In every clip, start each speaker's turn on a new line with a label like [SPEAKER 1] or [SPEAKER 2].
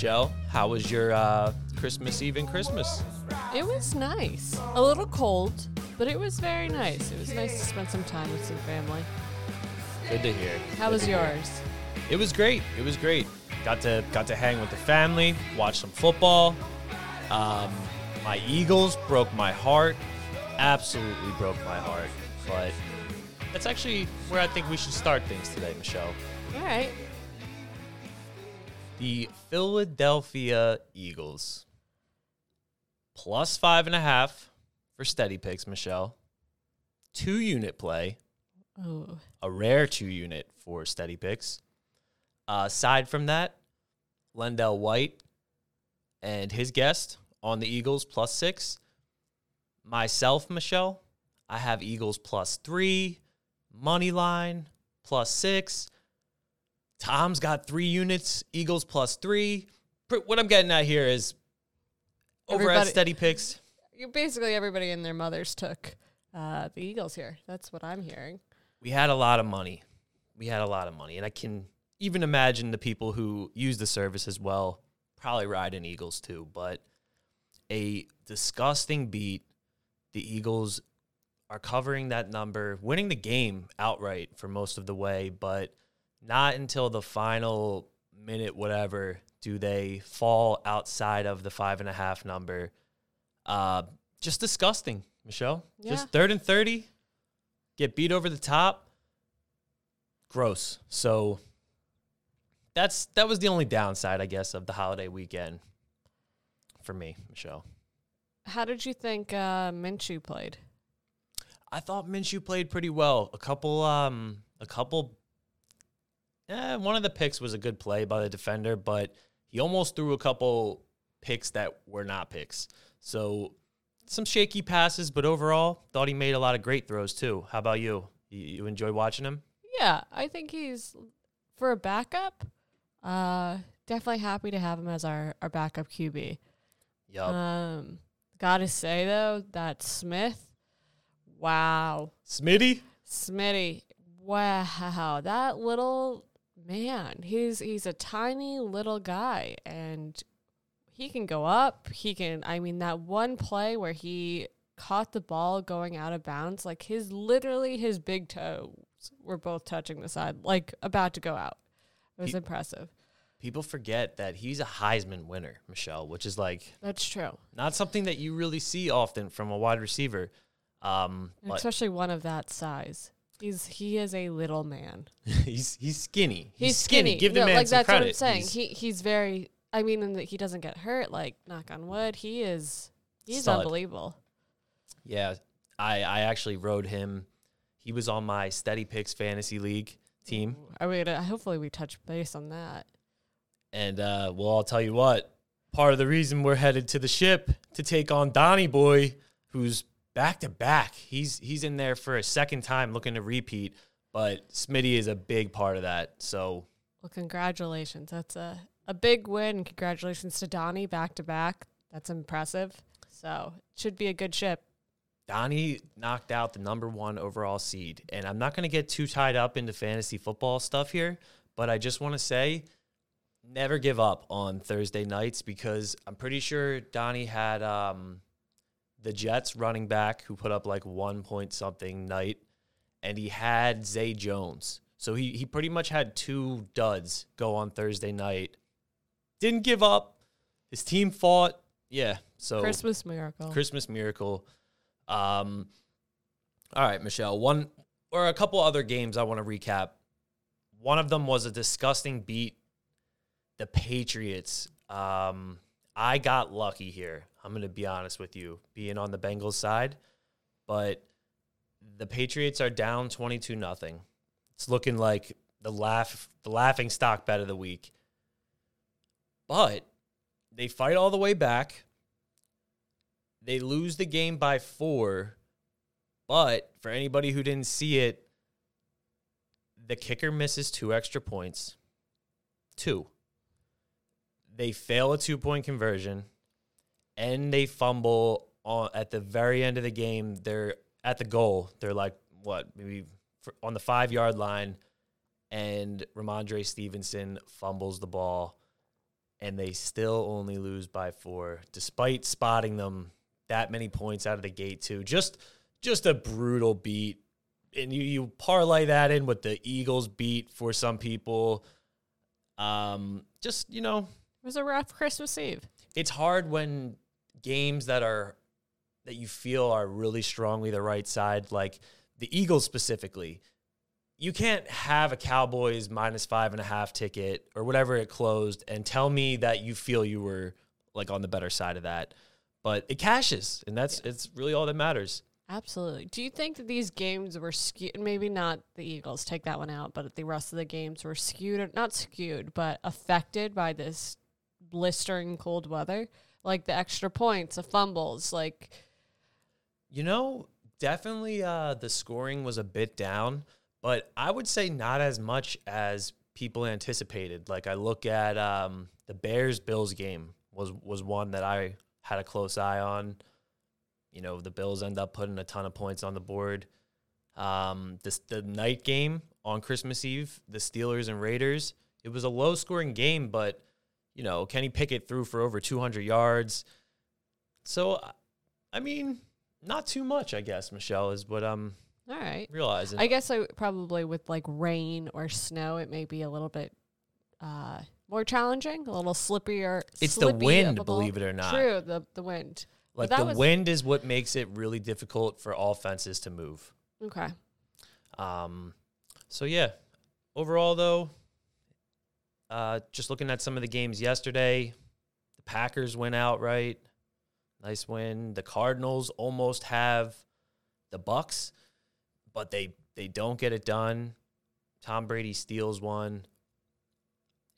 [SPEAKER 1] Michelle, how was your uh, Christmas Eve and Christmas?
[SPEAKER 2] It was nice. A little cold, but it was very nice. It was nice to spend some time with some family.
[SPEAKER 1] Good to hear.
[SPEAKER 2] How
[SPEAKER 1] Good
[SPEAKER 2] was
[SPEAKER 1] to hear.
[SPEAKER 2] yours?
[SPEAKER 1] It was great. It was great. Got to got to hang with the family, watch some football. Um, my Eagles broke my heart. Absolutely broke my heart. But that's actually where I think we should start things today, Michelle.
[SPEAKER 2] All right.
[SPEAKER 1] The Philadelphia Eagles plus five and a half for steady picks, Michelle. Two unit play,
[SPEAKER 2] Oh,
[SPEAKER 1] a rare two unit for steady picks. Uh, aside from that, LenDale White and his guest on the Eagles plus six. Myself, Michelle, I have Eagles plus three, money line plus six. Tom's got three units, Eagles plus three. What I'm getting at here is over at
[SPEAKER 2] Everybody-
[SPEAKER 1] Steady Picks,
[SPEAKER 2] basically everybody and their mothers took uh, the Eagles here. That's what I'm hearing.
[SPEAKER 1] we had a lot of money. We had a lot of money. And I can even imagine the people who use the service as well probably ride in Eagles too. But a disgusting beat. The Eagles are covering that number, winning the game outright for most of the way, but not until the final minute, whatever, do they fall outside of the five and a half number. Uh, just disgusting, Michelle.
[SPEAKER 2] Yeah.
[SPEAKER 1] Just third and 30, get beat over the top. Gross. So that's that was the only downside, I guess, of the holiday weekend for me, Michelle.
[SPEAKER 2] How did you think uh, Minshew played?
[SPEAKER 1] I thought Minshew played pretty well. A couple, um, a couple. Eh, one of the picks was a good play by the defender, but he almost threw a couple picks that were not picks. So some shaky passes, but overall, thought he made a lot of great throws too. How about you? You, you enjoyed watching him?
[SPEAKER 2] Yeah, I think he's for a backup. Uh, definitely happy to have him as our our backup QB.
[SPEAKER 1] Yup.
[SPEAKER 2] Um, gotta say though that Smith, wow,
[SPEAKER 1] Smitty.
[SPEAKER 2] Smitty, wow, that little man. He's he's a tiny little guy, and he can go up. He can. I mean, that one play where he caught the ball going out of bounds, like his literally his big toes were both touching the side, like about to go out. It was impressive.
[SPEAKER 1] People forget that he's a Heisman winner, Michelle, which is like
[SPEAKER 2] That's true,
[SPEAKER 1] not something that you really see often from a wide receiver. Um,
[SPEAKER 2] especially one of that size. He's he is a little man.
[SPEAKER 1] he's he's skinny.
[SPEAKER 2] He's, skinny.
[SPEAKER 1] Give the
[SPEAKER 2] no,
[SPEAKER 1] man
[SPEAKER 2] like
[SPEAKER 1] some
[SPEAKER 2] that's
[SPEAKER 1] credit.
[SPEAKER 2] what I'm saying.
[SPEAKER 1] He's-
[SPEAKER 2] he he's very. I mean, he doesn't get hurt. Like knock on wood, he is. He's unbelievable.
[SPEAKER 1] Yeah, I I actually rode him. He was on my Steady Picks fantasy league team,
[SPEAKER 2] I mean, uh, hopefully we touch base on that.
[SPEAKER 1] and uh, well, I'll tell you what. Part of the reason we're headed to the ship to take on Donnie Boy, who's back to back. He's he's in there for a second time, looking to repeat. But Smitty is a big part of that. So
[SPEAKER 2] Well, congratulations. That's a a big win. Congratulations to Donnie back to back. That's impressive. So it should be a good ship.
[SPEAKER 1] Donnie knocked out the number one overall seed. And I'm not going to get too tied up into fantasy football stuff here, but I just want to say never give up on Thursday nights because I'm pretty sure Donnie had um, the Jets running back who put up like one point something night, and he had Zay Jones. So he, he pretty much had two duds go on Thursday night. Didn't give up. His team fought. Yeah. So
[SPEAKER 2] Christmas miracle.
[SPEAKER 1] Christmas miracle. Um, all right, Michelle. One or a couple other games I want to recap. One of them was a disgusting beat. The Patriots. Um, I got lucky here. I'm going to be honest with you, being on the Bengals side, but the Patriots are down 22 nothing. It's looking like the laugh the laughing stock bet of the week. But they fight all the way back. They lose the game by four. But for anybody who didn't see it, the kicker misses two extra points. Two. They fail a two point conversion and they fumble on, at the very end of the game. They're at the goal. They're like what maybe on the five yard line, and Rhamondre Stevenson fumbles the ball, and they still only lose by four, despite spotting them that many points out of the gate too. Just just a brutal beat. And you, you parlay that in with the Eagles beat for some people. Um, just, you know,
[SPEAKER 2] It was a rough Christmas Eve.
[SPEAKER 1] it's hard when games that are that you feel are really strongly the right side, like the Eagles specifically. You can't have a Cowboys minus five and a half ticket or whatever it closed and tell me that you feel you were like on the better side of that. But it cashes, and that's it's really all that matters.
[SPEAKER 2] Absolutely. Do you think that these games were skewed? Maybe not the Eagles, take that one out, but the rest of the games were skewed, not skewed, but affected by this blistering cold weather? Like the extra points, the fumbles, like,
[SPEAKER 1] You know, definitely uh, the scoring was a bit down, but I would say not as much as people anticipated. Like I look at um, the Bears Bills game was was one that I had a close eye on. You know, the Bills end up putting a ton of points on the board. Um, this the night game on Christmas Eve, the Steelers and Raiders. It was a low scoring game, but you know Kenny Pickett threw for over 200 yards. So, I mean, not too much, I guess. Michelle is what I'm
[SPEAKER 2] all right.
[SPEAKER 1] realizing.
[SPEAKER 2] I guess I probably with like rain or snow, it may be a little bit uh, more challenging, a little slippier.
[SPEAKER 1] it's the wind, believe it or not.
[SPEAKER 2] True, the the wind.
[SPEAKER 1] Like the
[SPEAKER 2] was-
[SPEAKER 1] wind is what makes it really difficult for offenses to move.
[SPEAKER 2] Okay.
[SPEAKER 1] Um, so yeah, overall though, uh, just looking at some of the games yesterday, the Packers went out right, nice win. The Cardinals almost have the Bucks, but they they don't get it done. Tom Brady steals one,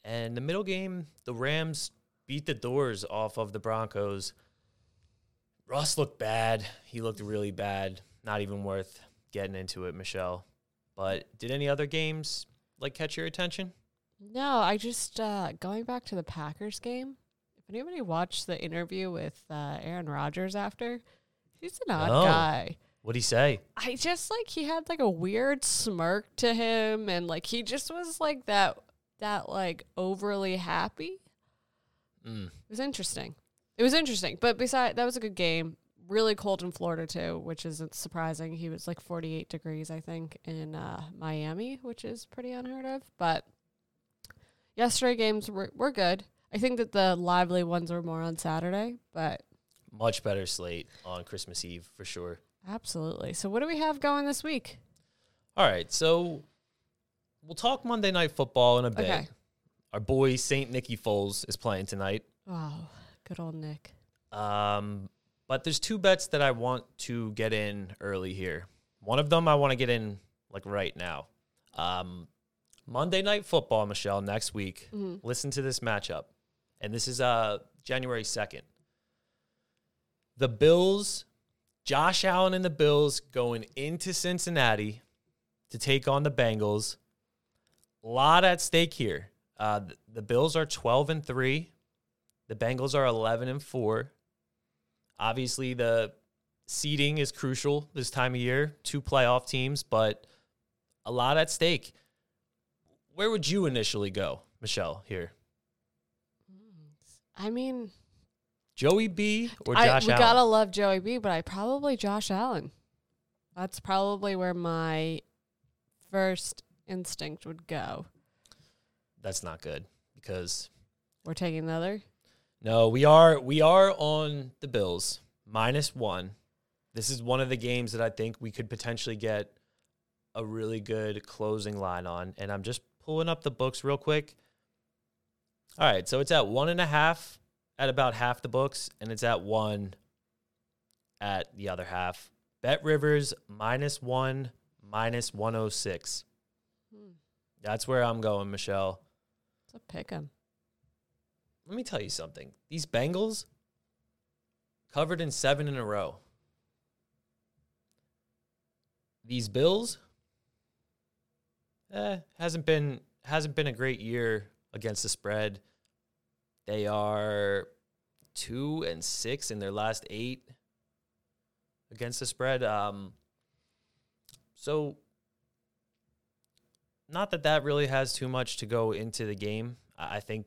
[SPEAKER 1] and the middle game, the Rams beat the doors off of the Broncos. Russ looked bad. He looked really bad. Not even worth getting into it, Michelle. But did any other games like catch your attention?
[SPEAKER 2] No, I just uh, going back to the Packers game. If anybody watched the interview with uh, Aaron Rodgers after, he's an odd
[SPEAKER 1] No.
[SPEAKER 2] guy.
[SPEAKER 1] What'd he say?
[SPEAKER 2] I just like he had like a weird smirk to him, and like he just was like that that like overly happy.
[SPEAKER 1] Mm.
[SPEAKER 2] It was interesting. It was interesting, but beside that was a good game. Really cold in Florida too, which isn't surprising. He was like 48 degrees, I think, in uh, Miami, which is pretty unheard of. But yesterday games were were good. I think that the lively ones were more on Saturday, but
[SPEAKER 1] Much better slate on Christmas Eve for sure.
[SPEAKER 2] absolutely. So what do we have going this week?
[SPEAKER 1] All right, so we'll talk Monday Night Football in a bit.
[SPEAKER 2] Okay.
[SPEAKER 1] Our boy Saint Nicky Foles is playing tonight.
[SPEAKER 2] Oh, good old Nick.
[SPEAKER 1] Um, but there's two bets that I want to get in early here. One of them I want to get in like right now. Um, Monday Night Football, Michelle, next week.
[SPEAKER 2] Mhm.
[SPEAKER 1] Listen to this matchup, and this is uh January second. The Bills, Josh Allen and the Bills going into Cincinnati to take on the Bengals. A lot at stake here. Uh, th- the Bills are 12 and 3. The Bengals are 11 and 4. Obviously, the seeding is crucial this time of year. Two playoff teams, but a lot at stake. Where would you initially go, Michelle, here?
[SPEAKER 2] I mean,
[SPEAKER 1] Joey B or
[SPEAKER 2] I,
[SPEAKER 1] Josh
[SPEAKER 2] we
[SPEAKER 1] Allen?
[SPEAKER 2] gotta love Joey B, but I probably Josh Allen. That's probably where my first instinct would go.
[SPEAKER 1] That's not good because
[SPEAKER 2] We're taking the other.
[SPEAKER 1] no, we are we are on the Bills minus one. This is one of the games that I think we could potentially get a really good closing line on. And I'm just pulling up the books real quick. All right, so it's at one and a half at about half the books, and it's at one at the other half. BetRivers minus one, minus 106.
[SPEAKER 2] Hmm.
[SPEAKER 1] That's where I'm going, Michelle.
[SPEAKER 2] It's a pick 'em.
[SPEAKER 1] Let me tell you something. These Bengals covered in seven in a row. These Bills, eh, hasn't been hasn't been a great year against the spread. They are two and six in their last eight against the spread. Um, So, not that that really has too much to go into the game. I think,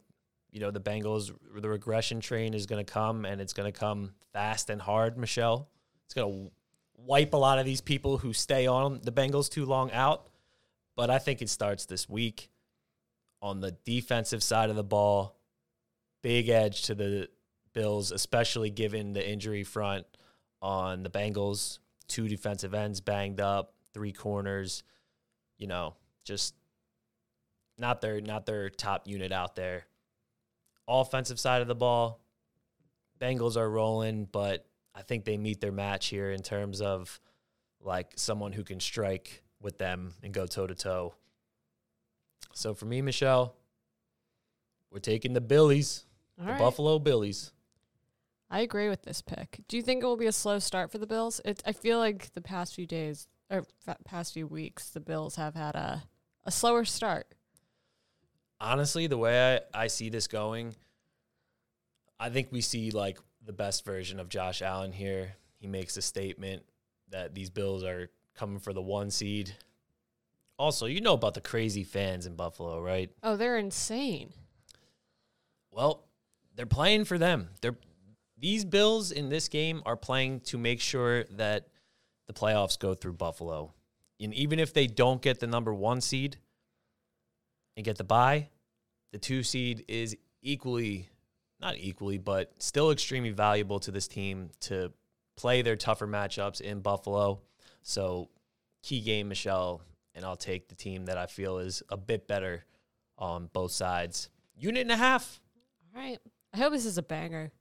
[SPEAKER 1] you know, the Bengals, the regression train is going to come and it's going to come fast and hard, Michelle. It's going to wipe a lot of these people who stay on the Bengals too long out. But I think it starts this week on the defensive side of the ball. Big edge to the Bills, especially given the injury front on the Bengals. Two defensive ends banged up, three corners. You know, just not their not their top unit out there. Offensive side of the ball, Bengals are rolling, but I think they meet their match here in terms of like someone who can strike with them and go toe to toe. So for me, Michelle, we're taking the Billies,
[SPEAKER 2] All
[SPEAKER 1] the
[SPEAKER 2] right.
[SPEAKER 1] Buffalo Billies.
[SPEAKER 2] I agree with this pick. Do you think it will be a slow start for the Bills? It, I feel like the past few days or fa- past few weeks, the Bills have had a, a slower start.
[SPEAKER 1] honestly, the way I, I see this going, I think we see like the best version of Josh Allen here. He makes a statement that these Bills are coming for the one seed. Also, you know about the crazy fans in Buffalo, right?
[SPEAKER 2] Oh, they're insane.
[SPEAKER 1] Well, they're playing for them. They're these Bills in this game are playing to make sure that the playoffs go through Buffalo. And even if they don't get the number 1 seed and get the bye, the 2 seed is equally not equally, but still extremely valuable to this team to play their tougher matchups in Buffalo. So, key game, Michelle, and I'll take the team that I feel is a bit better on both sides. Unit and a half.
[SPEAKER 2] All right. I hope this is a banger.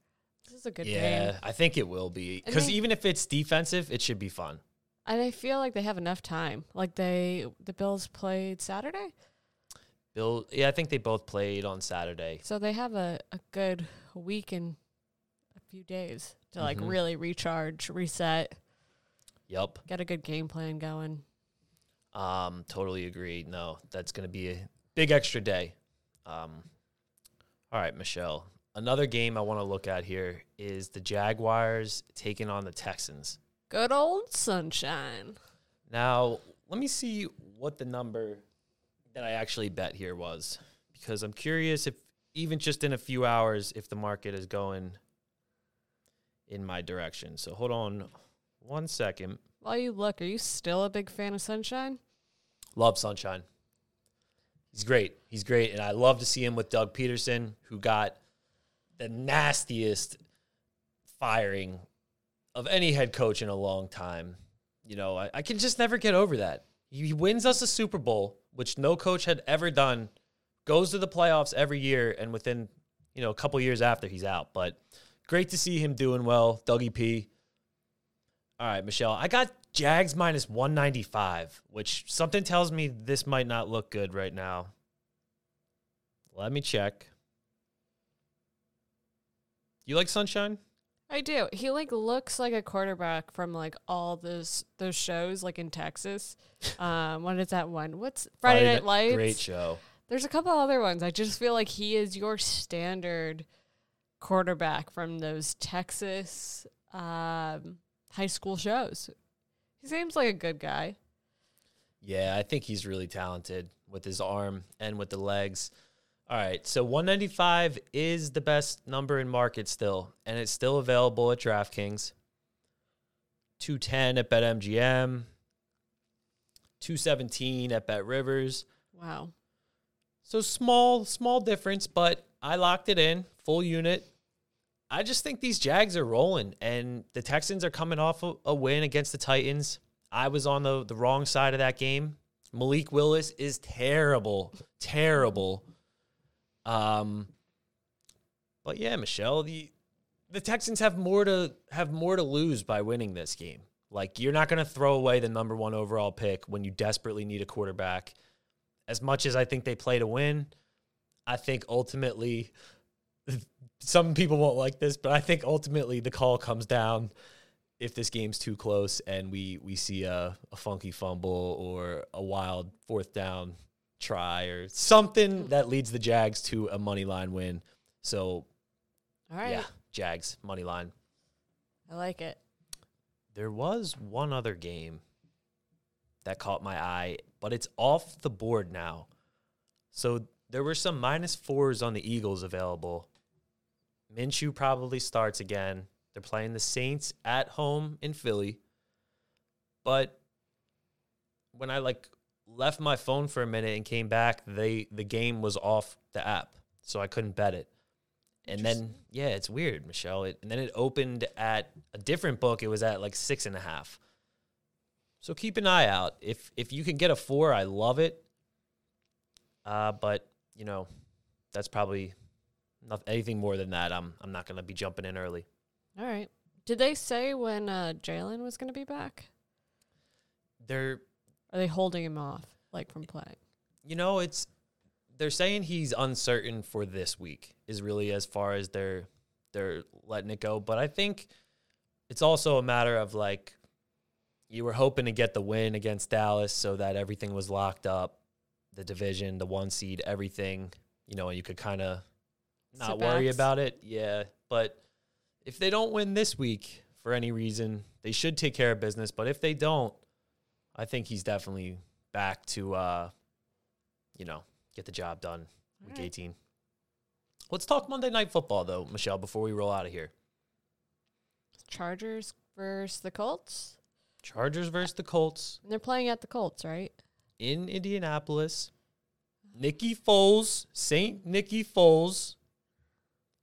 [SPEAKER 2] This is a good
[SPEAKER 1] yeah,
[SPEAKER 2] game.
[SPEAKER 1] I think it will be because even if it's defensive, it should be fun.
[SPEAKER 2] And I feel like they have enough time. Like they the Bills played Saturday.
[SPEAKER 1] Bill, yeah, I think they both played on Saturday.
[SPEAKER 2] So they have a, a good week and a few days to like
[SPEAKER 1] Mhm.
[SPEAKER 2] really recharge, reset,
[SPEAKER 1] Yep,
[SPEAKER 2] Got a good game plan going.
[SPEAKER 1] um, totally agree. No, that's going to be a big extra day. Um, all right, Michelle. Another game I want to look at here is the Jaguars taking on the Texans.
[SPEAKER 2] Good old sunshine.
[SPEAKER 1] Now, let me see what the number that I actually bet here was because I'm curious if even just in a few hours if the market is going in my direction. So hold on one second.
[SPEAKER 2] While you look, are you still a big fan of sunshine?
[SPEAKER 1] Love Sunshine. He's great. He's great and I love to see him with Doug Pederson who got the nastiest firing of any head coach in a long time. You know, I, I can just never get over that. He wins us a Super Bowl, which no coach had ever done, goes to the playoffs every year, and within, you know, a couple years after he's out. But great to see him doing well, Dougie P. All right, Michelle, I got Jags minus 195, which something tells me this might not look good right now. Let me check. You like Sunshine?
[SPEAKER 2] I do. He like looks like a quarterback from like all those those shows like in Texas. Um, what is that one? What's Friday, Night Lights?
[SPEAKER 1] Great show.
[SPEAKER 2] There's a couple other ones. I just feel like he is your standard quarterback from those Texas um, high school shows. He seems like a good guy.
[SPEAKER 1] Yeah, I think he's really talented with his arm and with the legs. All right, so 195 is the best number in market still, and it's still available at DraftKings. 210 at BetMGM, 217 at BetRivers.
[SPEAKER 2] Wow.
[SPEAKER 1] So small, small difference, but I locked it in, full unit. I just think these Jags are rolling, and the Texans are coming off a, a win against the Titans. I was on the, the wrong side of that game. Malik Willis is terrible, terrible. Um, but yeah, Michelle, the the Texans have more to have more to lose by winning this game. Like you're not going to throw away the number one overall pick when you desperately need a quarterback as much as I think they play to win, I think ultimately some people won't like this, but I think ultimately the call comes down if this game's too close and we we see a, a funky fumble or a wild fourth down try or something that leads the Jags to a money line win. So
[SPEAKER 2] All right.
[SPEAKER 1] yeah, Jags money line.
[SPEAKER 2] I like it.
[SPEAKER 1] There was one other game that caught my eye, but it's off the board now. So there were some minus fours on the Eagles available. Minshew probably starts again. They're playing the Saints at home in Philly. But when I like left my phone for a minute and came back, they the game was off the app, so I couldn't bet it. And then yeah, it's weird, Michelle. It, and then it opened at a different book. It was at like six and a half. So keep an eye out. If if you can get a four, I love it. Uh, but you know, that's probably not anything more than that. I'm I'm not gonna be jumping in early.
[SPEAKER 2] All right. Did they say when uh, Jalen was going to be back?
[SPEAKER 1] They're
[SPEAKER 2] Are they holding him off, like from playing?
[SPEAKER 1] you know, it's they're saying he's uncertain for this week is really as far as they're they're letting it go. But I think it's also a matter of like you were hoping to get the win against Dallas so that everything was locked up, the division, the one seed, everything, you know, and you could kind of not worry about it. Yeah, but if they don't win this week for any reason, they should take care of business, but if they don't, I think he's definitely back to uh you know, get the job done week
[SPEAKER 2] Alright.
[SPEAKER 1] 18. Let's talk Monday Night Football, though, Michelle, before we roll out of here.
[SPEAKER 2] Chargers versus the Colts.
[SPEAKER 1] Chargers versus the Colts
[SPEAKER 2] And they're playing at the Colts, right?
[SPEAKER 1] in Indianapolis. Nicky Foles, Saint Nicky Foles,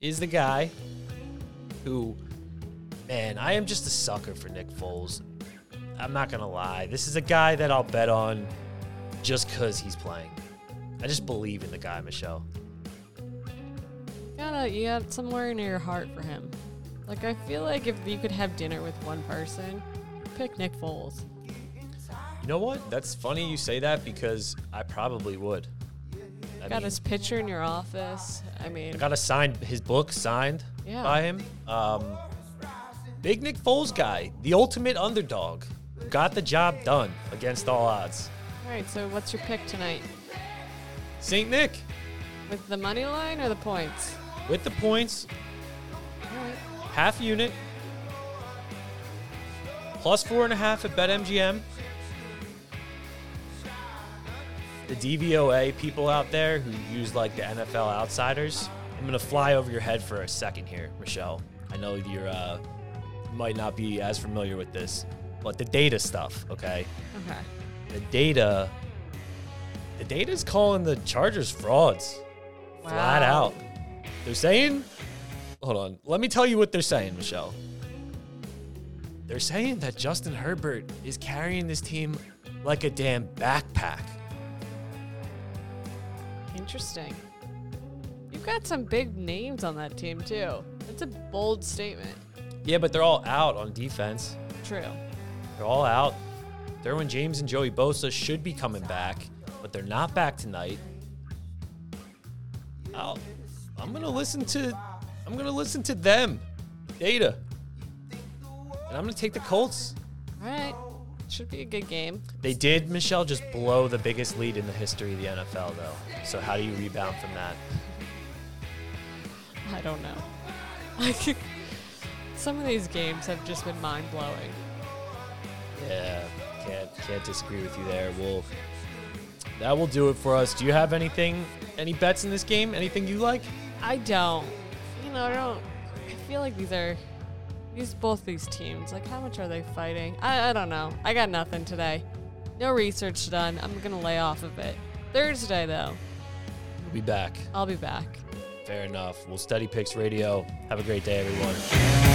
[SPEAKER 1] is the guy who, man, I am just a sucker for Nick Foles. I'm not gonna lie. This is a guy that I'll bet on just because he's playing. I just believe in the guy, Michelle.
[SPEAKER 2] You gotta, you got somewhere in your heart for him. Like I feel like if you could have dinner with one person, pick Nick Foles.
[SPEAKER 1] You know what? That's funny you say that because I probably would. I
[SPEAKER 2] got
[SPEAKER 1] mean,
[SPEAKER 2] his picture in your office. I mean,
[SPEAKER 1] I got a signed his book signed
[SPEAKER 2] Yeah.
[SPEAKER 1] by him. Um, big Nick Foles guy, the ultimate underdog, got the job done against all odds.
[SPEAKER 2] all right. So what's your pick tonight?
[SPEAKER 1] Saint Nick
[SPEAKER 2] With the money line or the points?
[SPEAKER 1] with the points,
[SPEAKER 2] right.
[SPEAKER 1] half unit, plus four and a half at BetMGM. The DVOA people out there who use like the NFL outsiders, I'm gonna fly over your head for a second here, Michelle. I know you're uh, might not be as familiar with this, but the data stuff, okay?
[SPEAKER 2] Okay.
[SPEAKER 1] The data, the data's calling the Chargers frauds, flat out. They're saying, hold on, let me tell you what they're saying, Michelle. They're saying that Justin Herbert is carrying this team like a damn backpack.
[SPEAKER 2] Interesting. You've got some big names on that team too. That's a bold statement.
[SPEAKER 1] Yeah, but they're all out on defense.
[SPEAKER 2] True.
[SPEAKER 1] They're all out. Derwin James and Joey Bosa should be coming back, but they're not back tonight. I'll, I'm gonna listen to I'm gonna listen to them. Data. And I'm gonna take the Colts.
[SPEAKER 2] All right. Should be a good game.
[SPEAKER 1] They did, Michelle, just blow the biggest lead in the history of the NFL though. So how do you rebound from that?
[SPEAKER 2] I don't know. Like some of these games have just been mind blowing.
[SPEAKER 1] Yeah, can't can't disagree with you there. We'll that will do it for us. Do you have anything any bets in this game? Anything you like?
[SPEAKER 2] I don't. You know, I don't. I feel like these are these both these teams. Like, how much are they fighting? I, I don't know. I got nothing today. No research done. I'm gonna lay off of it. Thursday though,
[SPEAKER 1] We'll be back.
[SPEAKER 2] I'll be back.
[SPEAKER 1] Fair enough. We'll Steady Picks radio. Have a great day, everyone.